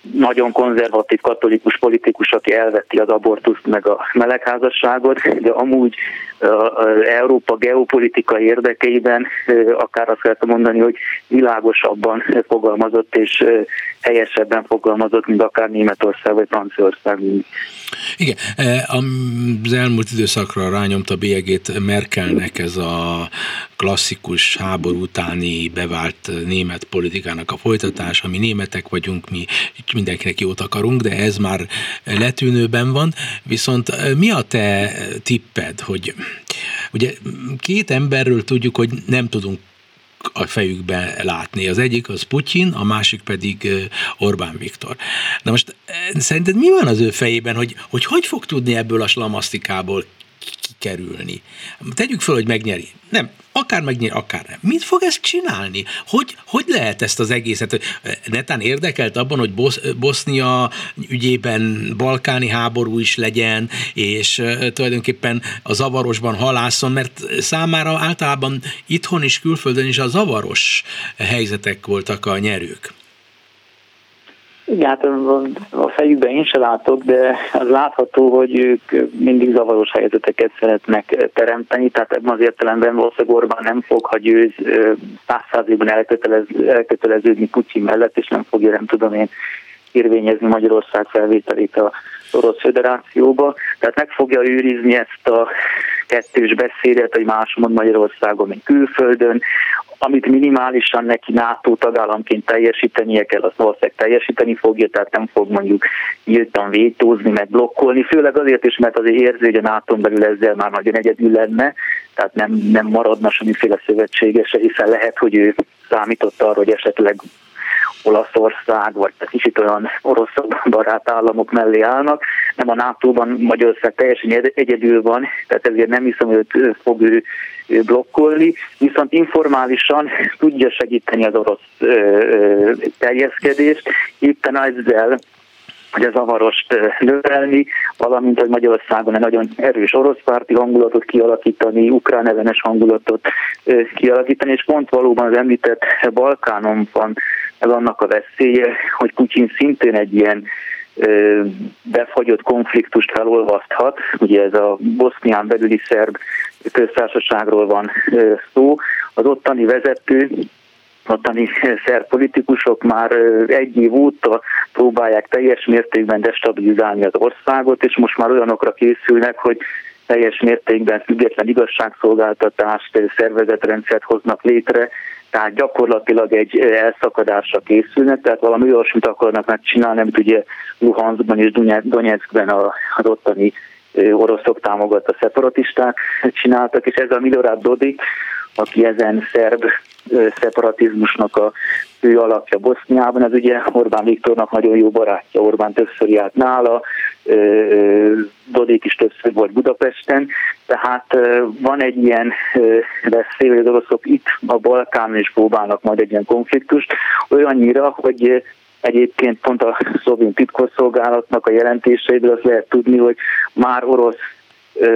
nagyon konzervatív katolikus politikus, aki elveti az abortuszt meg a melegházasságot, de amúgy Európa geopolitikai érdekeiben akár azt lehet mondani, hogy világosabban fogalmazott és helyesebben fogalmazott, mint akár Németország vagy Franciaország. Igen, az elmúlt időszakra rányomta bélyegét Merkelnek ez a klasszikus háború utáni bevált német politikának a folytatás, ami németek vagyunk, mi mindenkinek jót akarunk, de ez már letűnőben van. Viszont mi a te tipped, hogy ugye két emberről tudjuk, hogy nem tudunk a fejükbe látni. Az egyik az Putyin, a másik pedig Orbán Viktor. Na most szerinted mi van az ő fejében, hogy hogy, hogy fog tudni ebből a slamasztikából kikerülni. Tegyük fel, hogy megnyeri. Nem, akár megnyeri, akár nem. Mit fog ezt csinálni? Hogy, hogy lehet ezt az egészet? Netán érdekelt abban, hogy Bosz, Bosznia ügyében balkáni háború is legyen, és tulajdonképpen a zavarosban halászon, mert számára általában itthon is, külföldön is a zavaros helyzetek voltak a nyerők. Hát a fejükben én se látok, de az látható, hogy ők mindig zavaros helyzeteket szeretnek teremteni, tehát ebben az értelemben valószínűleg Orbán nem fog, ha győz százszázalékban elkötelez, elköteleződni Putyin mellett, és nem fogja, nem tudom én, érvényezni Magyarország felvételét a Orosz Föderációba, tehát meg fogja őrizni ezt a kettős beszédet, hogy más mond Magyarországon, mint külföldön, amit minimálisan neki NATO tagállamként teljesítenie kell, azt valószínűleg teljesíteni fogja, tehát nem fog mondjuk nyíltan vétózni, meg blokkolni, főleg azért is, mert azért érzi, hogy a nato belül ezzel már nagyon egyedül lenne, tehát nem, nem maradna semmiféle szövetségese, hiszen lehet, hogy ő számított arra, hogy esetleg Olaszország, vagy kicsit olyan orosz barát államok mellé állnak. Nem a NATO-ban Magyarország teljesen egyedül van, tehát ezért nem hiszem, hogy fog ő blokkolni, viszont informálisan [laughs] tudja segíteni az orosz terjeszkedést, éppen ezzel hogy a zavarost növelni, valamint, hogy Magyarországon egy nagyon erős orosz párti hangulatot kialakítani, ukrán ellenes hangulatot kialakítani, és pont valóban az említett Balkánon van ez annak a veszélye, hogy Putyin szintén egy ilyen befagyott konfliktust felolvaszthat. Ugye ez a bosznián belüli szerb köztársaságról van szó. Az ottani vezető ottani szerb politikusok már egy év óta próbálják teljes mértékben destabilizálni az országot, és most már olyanokra készülnek, hogy teljes mértékben független igazságszolgáltatást, szervezetrendszert hoznak létre, tehát gyakorlatilag egy elszakadásra készülnek, tehát valami olyasmit akarnak megcsinálni, amit ugye Luhanskban és Donetskben az ottani oroszok támogatta szeparatisták csináltak, és ez a Milorad Dodik, aki ezen szerb szeparatizmusnak a fő alapja Boszniában, ez ugye Orbán Viktornak nagyon jó barátja, Orbán többször járt nála, Dodék is többször volt Budapesten, tehát van egy ilyen veszély, hogy az oroszok itt a Balkánon is próbálnak majd egy ilyen konfliktust, olyannyira, hogy Egyébként pont a szovjet titkosszolgálatnak a jelentéseiből azt lehet tudni, hogy már orosz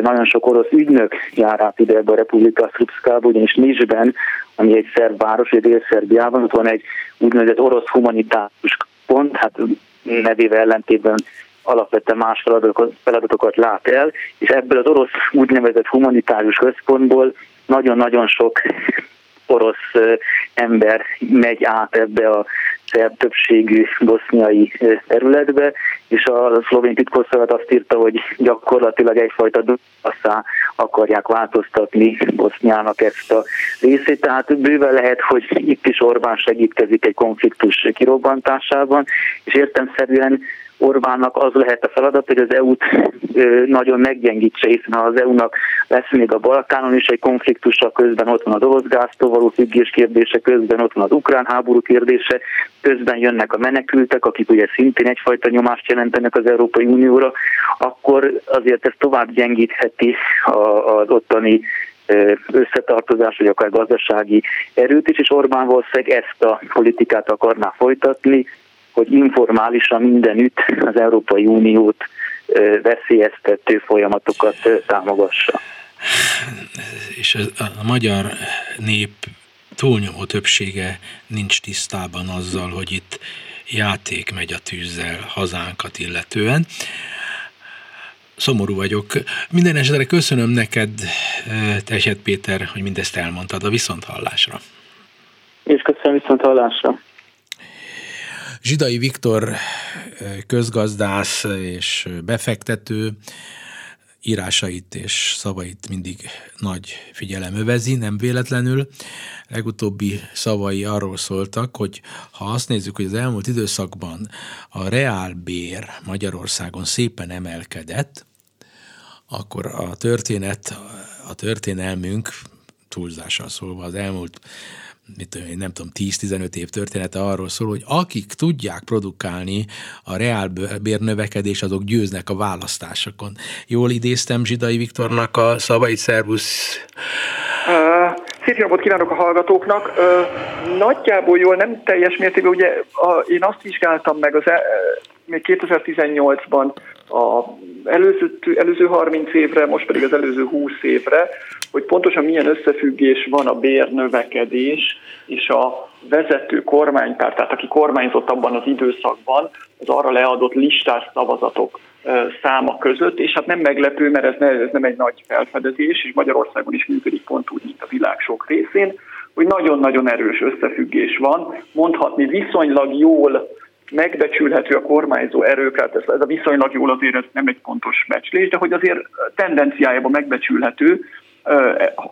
nagyon sok orosz ügynök jár át ide ebbe a Republika Srpskába, ugyanis Nisben, ami egy szerb város, egy Dél-Szerbiában, ott van egy úgynevezett orosz humanitárius pont, hát nevével ellentétben alapvetően más feladatokat, feladatokat lát el, és ebből az orosz úgynevezett humanitárius központból nagyon-nagyon sok orosz ember megy át ebbe a szerb többségű boszniai területbe, és a szlovén titkosszolgálat azt írta, hogy gyakorlatilag egyfajta dosszá akarják változtatni Boszniának ezt a részét. Tehát bőven lehet, hogy itt is Orbán segítkezik egy konfliktus kirobbantásában, és értemszerűen Orbánnak az lehet a feladat, hogy az EU-t nagyon meggyengítse, hiszen az EU-nak lesz még a Balkánon is egy konfliktusa, közben ott van az orosz gáztól való függés kérdése, közben ott van az ukrán háború kérdése, közben jönnek a menekültek, akik ugye szintén egyfajta nyomást jelentenek az Európai Unióra, akkor azért ez tovább gyengítheti az ottani összetartozás, vagy akár gazdasági erőt is, és Orbán valószínűleg ezt a politikát akarná folytatni, hogy informálisan mindenütt az Európai Uniót veszélyeztető folyamatokat támogassa. És a, magyar nép túlnyomó többsége nincs tisztában azzal, hogy itt játék megy a tűzzel hazánkat illetően. Szomorú vagyok. Minden esetre köszönöm neked, Teset Péter, hogy mindezt elmondtad a viszonthallásra. És köszönöm viszonthallásra. Zsidai Viktor közgazdász és befektető írásait és szavait mindig nagy figyelem övezi, nem véletlenül. Legutóbbi szavai arról szóltak, hogy ha azt nézzük, hogy az elmúlt időszakban a reálbér Magyarországon szépen emelkedett, akkor a történet, a történelmünk túlzással szólva az elmúlt mit nem tudom, 10-15 év története arról szól, hogy akik tudják produkálni a reál bérnövekedés, azok győznek a választásokon. Jól idéztem Zsidai Viktornak a szavait, szervusz! Szép napot kívánok a hallgatóknak! Nagyjából jól, nem teljes mértékben, ugye a, én azt vizsgáltam meg az, e, még 2018-ban a előző, előző 30 évre, most pedig az előző 20 évre, hogy pontosan milyen összefüggés van a bérnövekedés és a vezető kormánypárt, tehát aki kormányzott abban az időszakban, az arra leadott listás szavazatok száma között, és hát nem meglepő, mert ez, ne, ez nem egy nagy felfedezés, és Magyarországon is működik pont úgy, mint a világ sok részén, hogy nagyon-nagyon erős összefüggés van, mondhatni viszonylag jól megbecsülhető a kormányzó erőket, ez, ez a viszonylag jól azért ez nem egy pontos becslés, de hogy azért tendenciájában megbecsülhető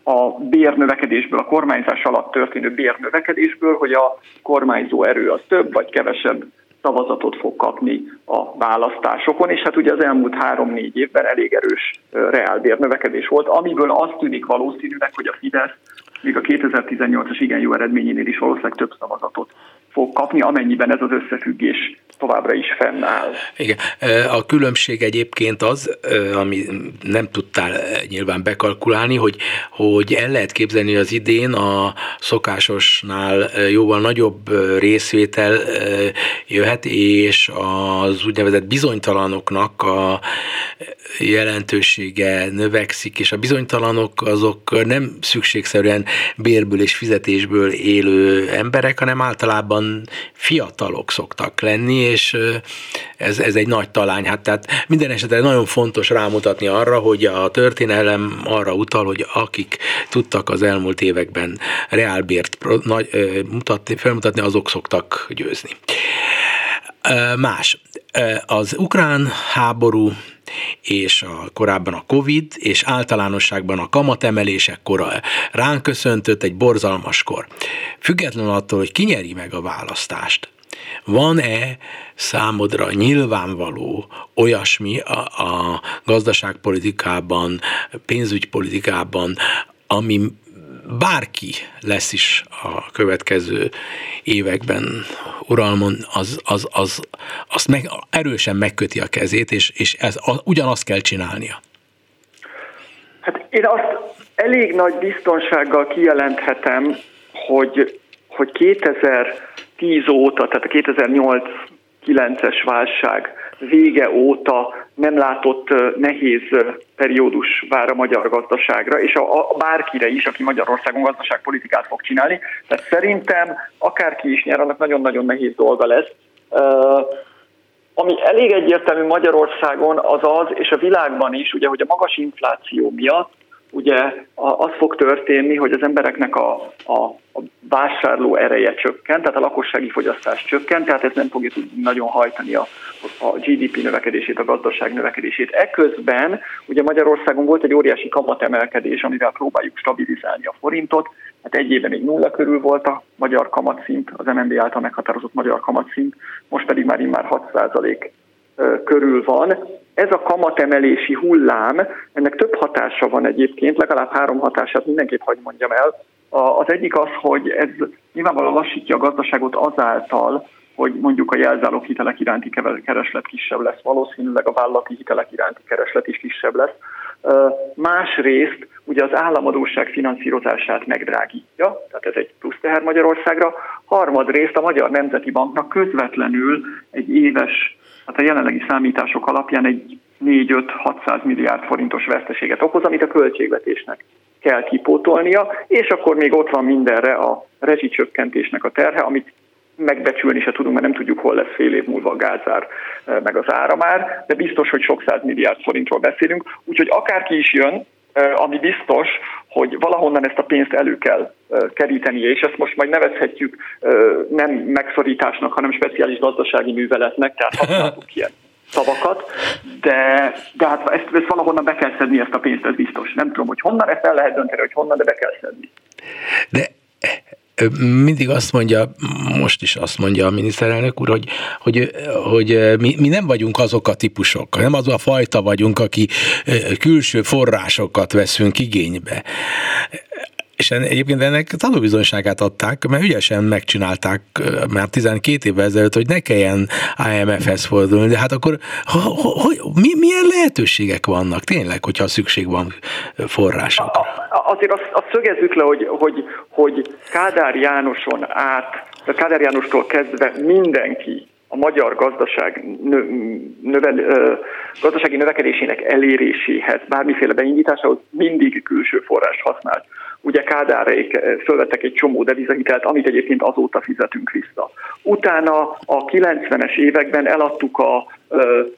a bérnövekedésből, a kormányzás alatt történő bérnövekedésből, hogy a kormányzó erő az több vagy kevesebb szavazatot fog kapni a választásokon, és hát ugye az elmúlt három-négy évben elég erős reálbérnövekedés volt, amiből azt tűnik valószínűleg, hogy a Fidesz még a 2018-as igen jó eredményénél is valószínűleg több szavazatot fog kapni, amennyiben ez az összefüggés továbbra is fennáll. Igen. A különbség egyébként az, ami nem tudtál nyilván bekalkulálni, hogy, hogy el lehet képzelni az idén a szokásosnál jóval nagyobb részvétel jöhet, és az úgynevezett bizonytalanoknak a jelentősége növekszik, és a bizonytalanok azok nem szükségszerűen bérből és fizetésből élő emberek, hanem általában fiatalok szoktak lenni, és ez, ez egy nagy talány. Hát tehát minden esetre nagyon fontos rámutatni arra, hogy a történelem arra utal, hogy akik tudtak az elmúlt években reálbért mutatni, felmutatni, azok szoktak győzni. Más. Az ukrán háború és a, korábban a Covid, és általánosságban a kamatemelések kora ránk köszöntött egy borzalmas kor. Függetlenül attól, hogy ki nyeri meg a választást, van-e számodra nyilvánvaló olyasmi a, a gazdaságpolitikában, pénzügypolitikában, ami bárki lesz is a következő években uralmon, az, az, az, azt meg, erősen megköti a kezét, és, és ez, a, ugyanazt kell csinálnia. Hát én azt elég nagy biztonsággal kijelenthetem, hogy, hogy 2010 óta, tehát a 2008-9-es válság vége óta nem látott nehéz periódus vár a magyar gazdaságra, és a, a bárkire is, aki Magyarországon gazdaságpolitikát fog csinálni. Tehát szerintem akárki is nyer, annak nagyon-nagyon nehéz dolga lesz. Uh, ami elég egyértelmű Magyarországon az az, és a világban is, ugye, hogy a magas infláció miatt ugye az fog történni, hogy az embereknek a, a, a vásárló ereje csökkent, tehát a lakossági fogyasztás csökkent, tehát ez nem fogja tudni nagyon hajtani a, a GDP növekedését, a gazdaság növekedését. Eközben ugye Magyarországon volt egy óriási kamatemelkedés, amivel próbáljuk stabilizálni a forintot, hát egy éve még nulla körül volt a magyar kamatszint, az MNB által meghatározott magyar kamatszint, most pedig már immár 6 körül van. Ez a kamatemelési hullám, ennek több hatása van egyébként, legalább három hatását mindenképp hagy mondjam el. Az egyik az, hogy ez nyilvánvalóan lassítja a gazdaságot azáltal, hogy mondjuk a jelzálók hitelek iránti kereslet kisebb lesz, valószínűleg a vállalati hitelek iránti kereslet is kisebb lesz. Másrészt ugye az államadóság finanszírozását megdrágítja, tehát ez egy plusz teher Magyarországra. Harmadrészt a Magyar Nemzeti Banknak közvetlenül egy éves hát a jelenlegi számítások alapján egy 4-5-600 milliárd forintos veszteséget okoz, amit a költségvetésnek kell kipótolnia, és akkor még ott van mindenre a rezsicsökkentésnek a terhe, amit megbecsülni se tudunk, mert nem tudjuk, hol lesz fél év múlva a gázár eh, meg az áramár, de biztos, hogy sok száz milliárd forintról beszélünk, úgyhogy akárki is jön, eh, ami biztos, hogy valahonnan ezt a pénzt elő kell kerítenie, és ezt most majd nevezhetjük nem megszorításnak, hanem speciális gazdasági műveletnek, tehát használtuk [laughs] ilyen szavakat, de, de hát ezt, ezt valahonnan be kell szedni ezt a pénzt, ez biztos. Nem tudom, hogy honnan, ezt el lehet dönteni, hogy honnan, de be kell szedni. De mindig azt mondja, most is azt mondja a miniszterelnök úr, hogy, hogy, hogy mi, mi nem vagyunk azok a típusok, nem az a fajta vagyunk, aki külső forrásokat veszünk igénybe. És egyébként ennek tanúbizonyságát adták, mert ügyesen megcsinálták már 12 évvel ezelőtt, hogy ne kelljen IMF-hez fordulni, de hát akkor hogy, mi, milyen lehetőségek vannak tényleg, hogyha szükség van forrásokra? Azért azt, azt szögezzük le, hogy, hogy, hogy Kádár Jánoson át, Kádár Jánostól kezdve mindenki a magyar gazdaság növel, gazdasági növekedésének eléréséhez, bármiféle beindításához mindig külső forrás használt. Ugye Kádárék fölvettek egy csomó devizahitelt, amit egyébként azóta fizetünk vissza. Utána a 90-es években eladtuk a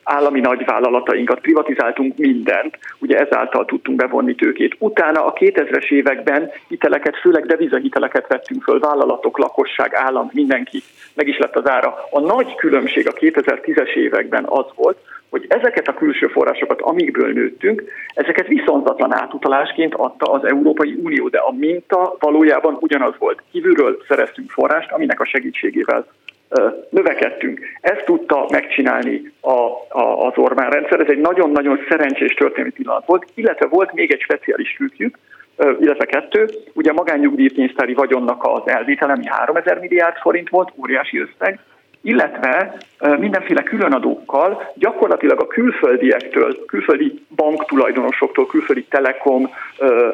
állami nagyvállalatainkat, privatizáltunk mindent, ugye ezáltal tudtunk bevonni tőkét. Utána a 2000-es években hiteleket, főleg devizahiteleket vettünk föl, vállalatok, lakosság, állam, mindenki, meg is lett az ára. A nagy különbség a 2010-es években az volt, hogy ezeket a külső forrásokat, amikből nőttünk, ezeket viszontatlan átutalásként adta az Európai Unió, de a minta valójában ugyanaz volt. Kívülről szereztünk forrást, aminek a segítségével növekedtünk. Ezt tudta megcsinálni a, a, az Orbán rendszer, ez egy nagyon-nagyon szerencsés történelmi pillanat volt, illetve volt még egy speciális trükkjük, illetve kettő, ugye a magánnyugdíjpénztári vagyonnak az elvétele, ami 3000 milliárd forint volt, óriási összeg, illetve mindenféle különadókkal gyakorlatilag a külföldiektől, külföldi banktulajdonosoktól, külföldi telekom,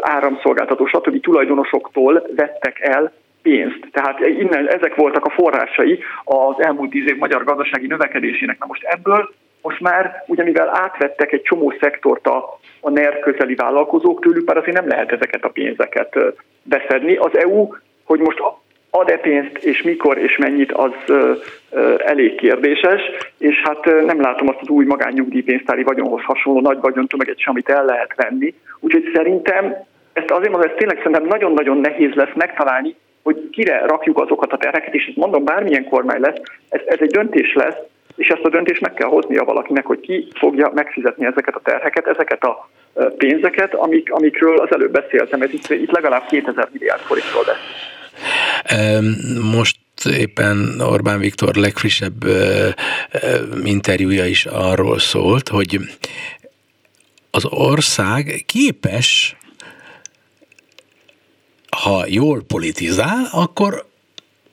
áramszolgáltató, stb. tulajdonosoktól vettek el pénzt. Tehát innen ezek voltak a forrásai az elmúlt tíz év magyar gazdasági növekedésének. Na most ebből most már, ugye mivel átvettek egy csomó szektort a, a NER közeli vállalkozók tőlük, már azért nem lehet ezeket a pénzeket beszedni. Az EU, hogy most ad-e pénzt, és mikor, és mennyit, az elég kérdéses, és hát nem látom azt az új magánnyugdíjpénztári vagyonhoz hasonló nagy vagyontömeget sem, amit el lehet venni. Úgyhogy szerintem, ezt azért mondom, ez tényleg szerintem nagyon-nagyon nehéz lesz megtalálni, hogy kire rakjuk azokat a terheket, és mondom, bármilyen kormány lesz, ez, ez egy döntés lesz, és ezt a döntést meg kell hoznia valakinek, hogy ki fogja megfizetni ezeket a terheket, ezeket a pénzeket, amik, amikről az előbb beszéltem, ez itt, itt legalább 2000 milliárd forintról lesz. Most éppen Orbán Viktor legfrissebb interjúja is arról szólt, hogy az ország képes, ha jól politizál, akkor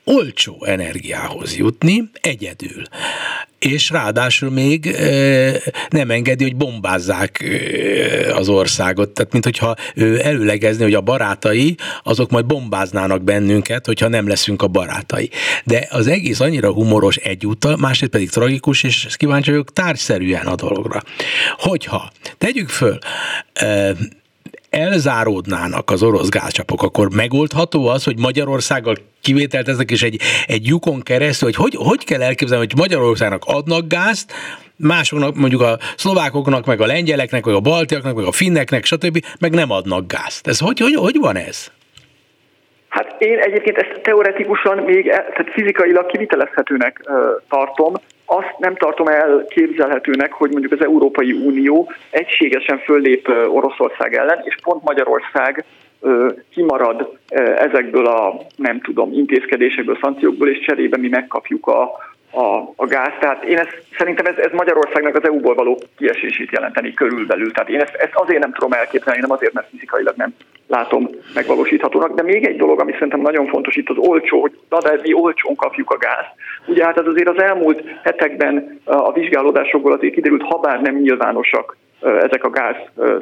olcsó energiához jutni egyedül és ráadásul még nem engedi, hogy bombázzák az országot. Tehát, mint hogyha ő előlegezni, hogy a barátai, azok majd bombáznának bennünket, hogyha nem leszünk a barátai. De az egész annyira humoros egyúttal, másrészt pedig tragikus, és kíváncsi vagyok tárgyszerűen a dologra. Hogyha, tegyük föl, elzáródnának az orosz gázcsapok, akkor megoldható az, hogy Magyarországgal kivételt ezek, és egy, egy lyukon keresztül, hogy, hogy hogy kell elképzelni, hogy Magyarországnak adnak gázt, másoknak, mondjuk a szlovákoknak, meg a lengyeleknek, meg a baltiaknak, meg a finneknek, stb. meg nem adnak gázt. Ez hogy, hogy, hogy van ez? Hát én egyébként ezt teoretikusan még, e, tehát fizikailag kivitelezhetőnek tartom, azt nem tartom elképzelhetőnek, hogy mondjuk az Európai Unió egységesen föllép Oroszország ellen, és pont Magyarország kimarad ezekből a, nem tudom, intézkedésekből, szankciókból, és cserébe mi megkapjuk a, a, a gáz. Tehát én ezt, szerintem ez, ez Magyarországnak az EU-ból való kiesését jelenteni körülbelül. Tehát én ezt, ezt azért nem tudom elképzelni, nem azért, mert fizikailag nem látom megvalósíthatónak. De még egy dolog, ami szerintem nagyon fontos itt az olcsó, hogy na de mi olcsón kapjuk a gázt. Ugye hát ez azért az elmúlt hetekben a vizsgálódásokból azért kiderült, ha bár nem nyilvánosak ezek a gáz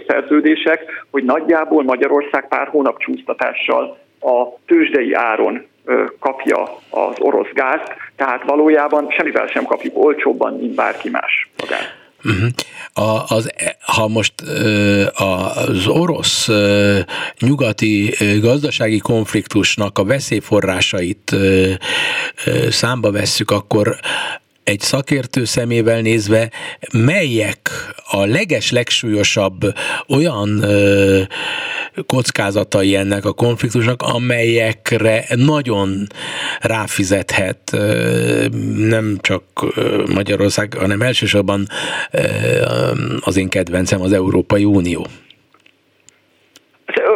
szerződések, hogy nagyjából Magyarország pár hónap csúsztatással a tőzsdei áron kapja az orosz gázt, tehát valójában semmivel sem kapjuk olcsóbban, mint bárki más a gázt. Uh-huh. A, az, ha most az orosz nyugati gazdasági konfliktusnak a veszélyforrásait számba vesszük, akkor egy szakértő szemével nézve, melyek a leges legsúlyosabb olyan ö, kockázatai ennek a konfliktusnak, amelyekre nagyon ráfizethet nem csak Magyarország, hanem elsősorban az én kedvencem az Európai Unió.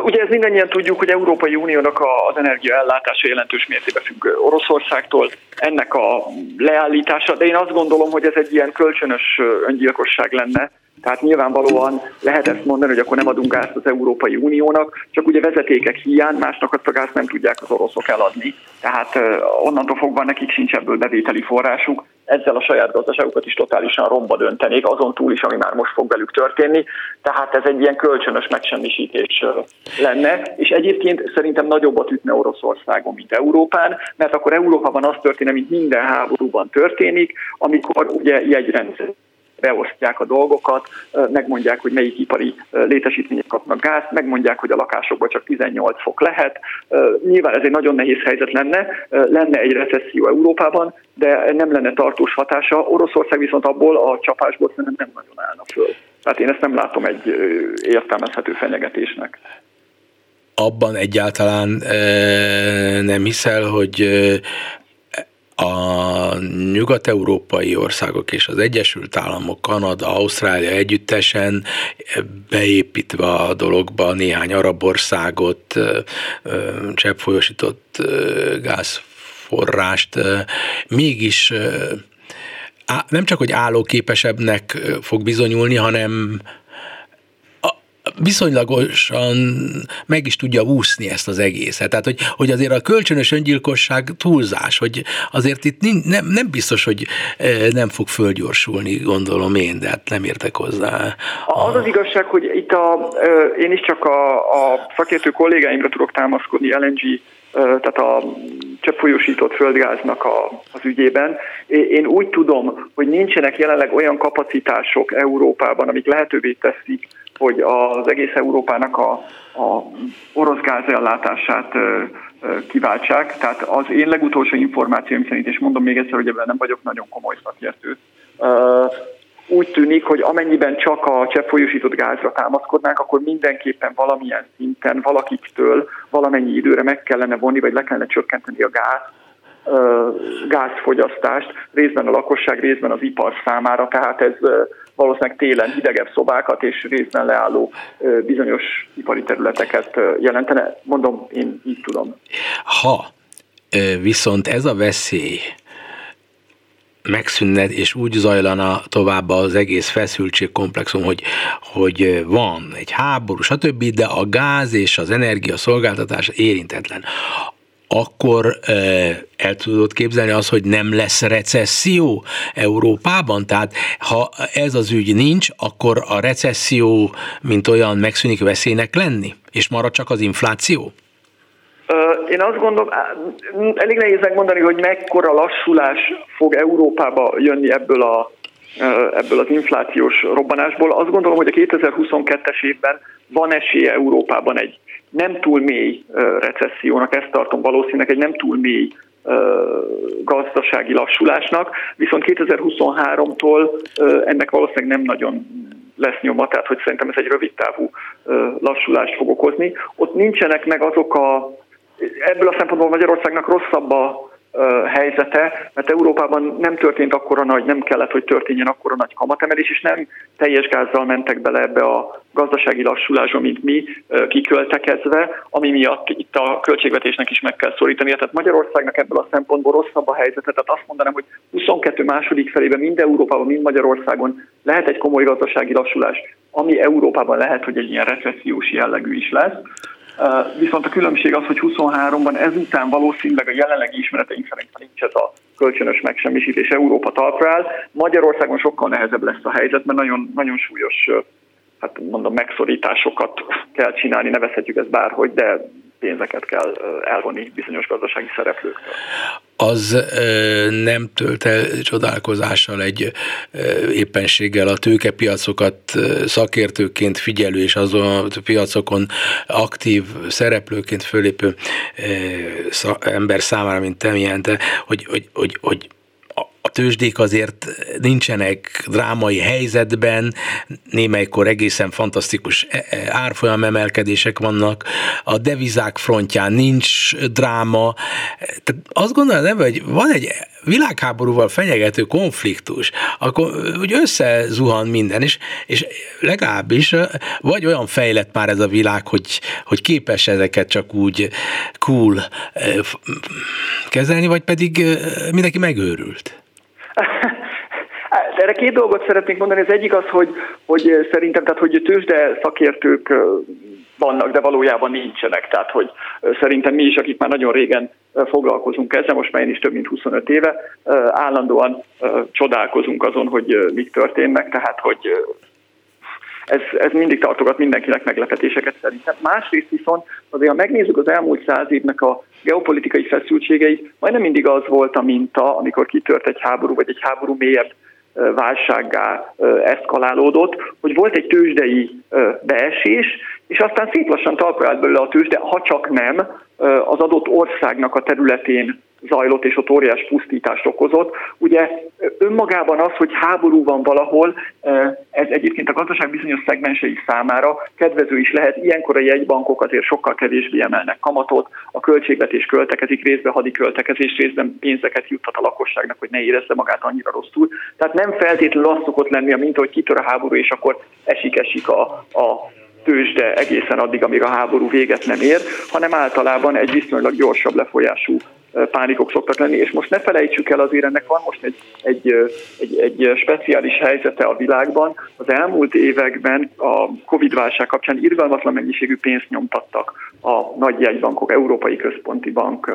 Ugye ez mindannyian tudjuk, hogy Európai Uniónak az energiaellátása jelentős mértékben függ Oroszországtól, ennek a leállítása, de én azt gondolom, hogy ez egy ilyen kölcsönös öngyilkosság lenne, tehát nyilvánvalóan lehet ezt mondani, hogy akkor nem adunk gázt az Európai Uniónak, csak ugye vezetékek hiány, másnak azt a gázt nem tudják az oroszok eladni. Tehát onnantól fogva nekik sincs ebből bevételi forrásuk. ezzel a saját gazdaságukat is totálisan romba döntenék, azon túl is, ami már most fog velük történni. Tehát ez egy ilyen kölcsönös megsemmisítés lenne, és egyébként szerintem nagyobbat ütne Oroszországon, mint Európán, mert akkor Európában az történne, mint minden háborúban történik, amikor ugye jegyrendszer beosztják a dolgokat, megmondják, hogy melyik ipari létesítmények kapnak gáz, megmondják, hogy a lakásokban csak 18 fok lehet. Nyilván ez egy nagyon nehéz helyzet lenne, lenne egy recesszió Európában, de nem lenne tartós hatása. Oroszország viszont abból a csapásból szerintem nem nagyon állna föl. Tehát én ezt nem látom egy értelmezhető fenyegetésnek abban egyáltalán nem hiszel, hogy a nyugat-európai országok és az Egyesült Államok, Kanada, Ausztrália együttesen beépítve a dologba néhány arab országot, cseppfolyósított gázforrást, mégis nem csak, hogy állóképesebbnek fog bizonyulni, hanem viszonylagosan meg is tudja úszni ezt az egészet. Tehát, hogy, hogy azért a kölcsönös öngyilkosság túlzás, hogy azért itt nem, nem biztos, hogy e, nem fog fölgyorsulni, gondolom én, de hát nem értek hozzá. Az az igazság, hogy itt a, én is csak a, a szakértő kollégáimra tudok támaszkodni, LNG tehát a cseppfolyósított földgáznak a, az ügyében. Én úgy tudom, hogy nincsenek jelenleg olyan kapacitások Európában, amik lehetővé teszik hogy az egész Európának a, a orosz gázellátását kiváltsák. Tehát az én legutolsó információim szerint, és mondom még egyszer, hogy ebben nem vagyok nagyon komoly szakértő, úgy tűnik, hogy amennyiben csak a cseppfolyósított gázra támaszkodnánk, akkor mindenképpen valamilyen szinten valakiktől valamennyi időre meg kellene vonni, vagy le kellene csökkenteni a gáz, gázfogyasztást, részben a lakosság, részben az ipar számára, tehát ez valószínűleg télen hidegebb szobákat és részben leálló bizonyos ipari területeket jelentene. Mondom, én így tudom. Ha viszont ez a veszély megszűnne, és úgy zajlana tovább az egész feszültségkomplexum, hogy, hogy van egy háború, stb., de a gáz és az energia szolgáltatás érintetlen akkor el tudod képzelni az, hogy nem lesz recesszió Európában? Tehát ha ez az ügy nincs, akkor a recesszió, mint olyan megszűnik veszélynek lenni? És marad csak az infláció? Én azt gondolom, elég nehéz megmondani, hogy mekkora lassulás fog Európába jönni ebből a ebből az inflációs robbanásból. Azt gondolom, hogy a 2022-es évben van esélye Európában egy nem túl mély recessziónak, ezt tartom valószínűleg egy nem túl mély gazdasági lassulásnak, viszont 2023-tól ennek valószínűleg nem nagyon lesz nyoma, tehát hogy szerintem ez egy rövid távú lassulást fog okozni. Ott nincsenek meg azok a, ebből a szempontból Magyarországnak rosszabb a helyzete, mert Európában nem történt akkora nagy, nem kellett, hogy történjen akkora nagy kamatemelés, és nem teljes gázzal mentek bele ebbe a gazdasági lassulásba, mint mi, kiköltekezve, ami miatt itt a költségvetésnek is meg kell szorítani. Tehát Magyarországnak ebből a szempontból rosszabb a helyzete, tehát azt mondanám, hogy 22 második felében mind Európában, mind Magyarországon lehet egy komoly gazdasági lassulás, ami Európában lehet, hogy egy ilyen recessziós jellegű is lesz. Viszont a különbség az, hogy 23-ban ezután valószínűleg a jelenlegi ismereteink szerint nincs ez a kölcsönös megsemmisítés Európa talpra áll. Magyarországon sokkal nehezebb lesz a helyzet, mert nagyon, nagyon súlyos hát mondom, megszorításosokat kell csinálni, nevezhetjük ezt bárhogy, de pénzeket kell elvonni bizonyos gazdasági szereplőktől. Az nem tölt el csodálkozással egy éppenséggel a tőkepiacokat szakértőként figyelő és azon a piacokon aktív szereplőként fölépő ember számára, mint te jelente, hogy, hogy, hogy, hogy a tőzsdék azért nincsenek drámai helyzetben, némelykor egészen fantasztikus e, e, árfolyam emelkedések vannak, a devizák frontján nincs dráma. Tehát azt gondolom, nem, hogy van egy világháborúval fenyegető konfliktus, akkor úgy összezuhan minden, és, és legalábbis vagy olyan fejlett már ez a világ, hogy, hogy képes ezeket csak úgy cool kezelni, vagy pedig mindenki megőrült. Erre két dolgot szeretnék mondani. Az egyik az, hogy, hogy szerintem, tehát hogy tőzsde szakértők vannak, de valójában nincsenek. Tehát, hogy szerintem mi is, akik már nagyon régen foglalkozunk ezzel, most már én is több mint 25 éve, állandóan csodálkozunk azon, hogy mik történnek, tehát, hogy ez, ez mindig tartogat mindenkinek meglepetéseket szerintem. Másrészt viszont azért, ha megnézzük az elmúlt száz évnek a geopolitikai feszültségeit, majdnem mindig az volt a minta, amikor kitört egy háború, vagy egy háború mélyebb válsággá eszkalálódott, hogy volt egy tőzsdei beesés, és aztán szép lassan talpra állt belőle a tőzsde, ha csak nem az adott országnak a területén zajlott, és ott óriás pusztítást okozott. Ugye önmagában az, hogy háború van valahol, ez egyébként a gazdaság bizonyos szegmensei számára kedvező is lehet. Ilyenkor a jegybankok azért sokkal kevésbé emelnek kamatot, a költségvetés költekezik, részben hadi költekezés, részben pénzeket juttat a lakosságnak, hogy ne érezze magát annyira rosszul. Tehát nem feltétlenül az szokott lenni, mint hogy kitör a háború, és akkor esik-esik a, a tőzsde egészen addig, amíg a háború véget nem ér, hanem általában egy viszonylag gyorsabb lefolyású pánikok szoktak lenni, és most ne felejtsük el, azért ennek van most egy, egy, egy, egy speciális helyzete a világban. Az elmúlt években a Covid-válság kapcsán irgalmatlan mennyiségű pénzt nyomtattak a nagy jegybankok, Európai Központi Bank,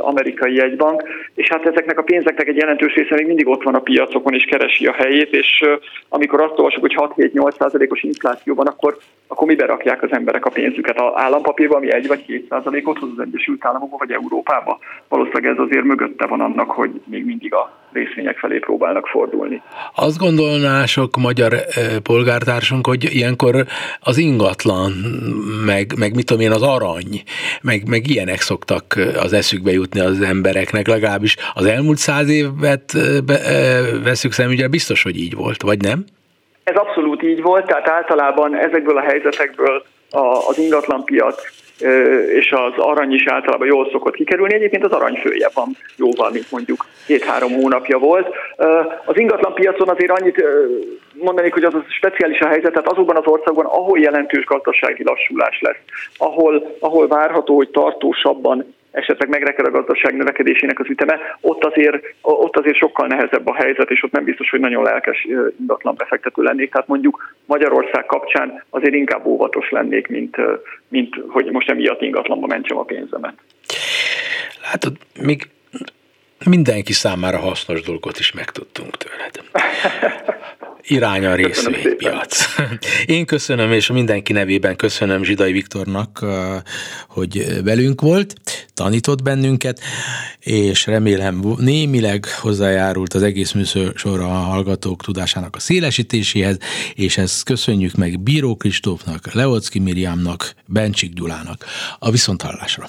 amerikai jegybank, és hát ezeknek a pénzeknek egy jelentős része még mindig ott van a piacokon és keresi a helyét, és amikor azt olvasok, hogy 6-7-8 százalékos infláció van, akkor, akkor mibe rakják az emberek a pénzüket? A állampapírba, ami 1 vagy 2 százalékot hoz az Egyesült Államokba vagy Európába? Valószínűleg ez azért mögötte van annak, hogy még mindig a részvények felé próbálnak fordulni. Azt gondolná sok magyar polgártársunk, hogy ilyenkor az ingatlan, meg, meg mit tudom én, az arany, meg, meg ilyenek szoktak az eszükbe jutni az embereknek, legalábbis az elmúlt száz évet veszük szemügyre, biztos, hogy így volt, vagy nem? Ez abszolút így volt, tehát általában ezekből a helyzetekből az ingatlanpiac és az arany is általában jól szokott kikerülni. Egyébként az arany fője van jóval, mint mondjuk két-három hónapja volt. Az ingatlan piacon azért annyit mondanék, hogy az a speciális a helyzet, tehát azokban az országban, ahol jelentős gazdasági lassulás lesz, ahol, ahol várható, hogy tartósabban esetleg megreked a gazdaság növekedésének az üteme, ott azért, ott azért sokkal nehezebb a helyzet, és ott nem biztos, hogy nagyon lelkes ingatlan befektető lennék. Tehát mondjuk Magyarország kapcsán azért inkább óvatos lennék, mint, mint hogy most emiatt ingatlanba mentsem a pénzemet. Látod, még mindenki számára hasznos dolgot is megtudtunk tőled. Irány a részvénypiac. Én köszönöm, és mindenki nevében köszönöm Zsidai Viktornak, hogy velünk volt, tanított bennünket, és remélem némileg hozzájárult az egész műsor a hallgatók tudásának a szélesítéséhez, és ezt köszönjük meg Bíró Kristófnak, Leocki Miriamnak, Bencsik Gyulának. A viszonthallásra!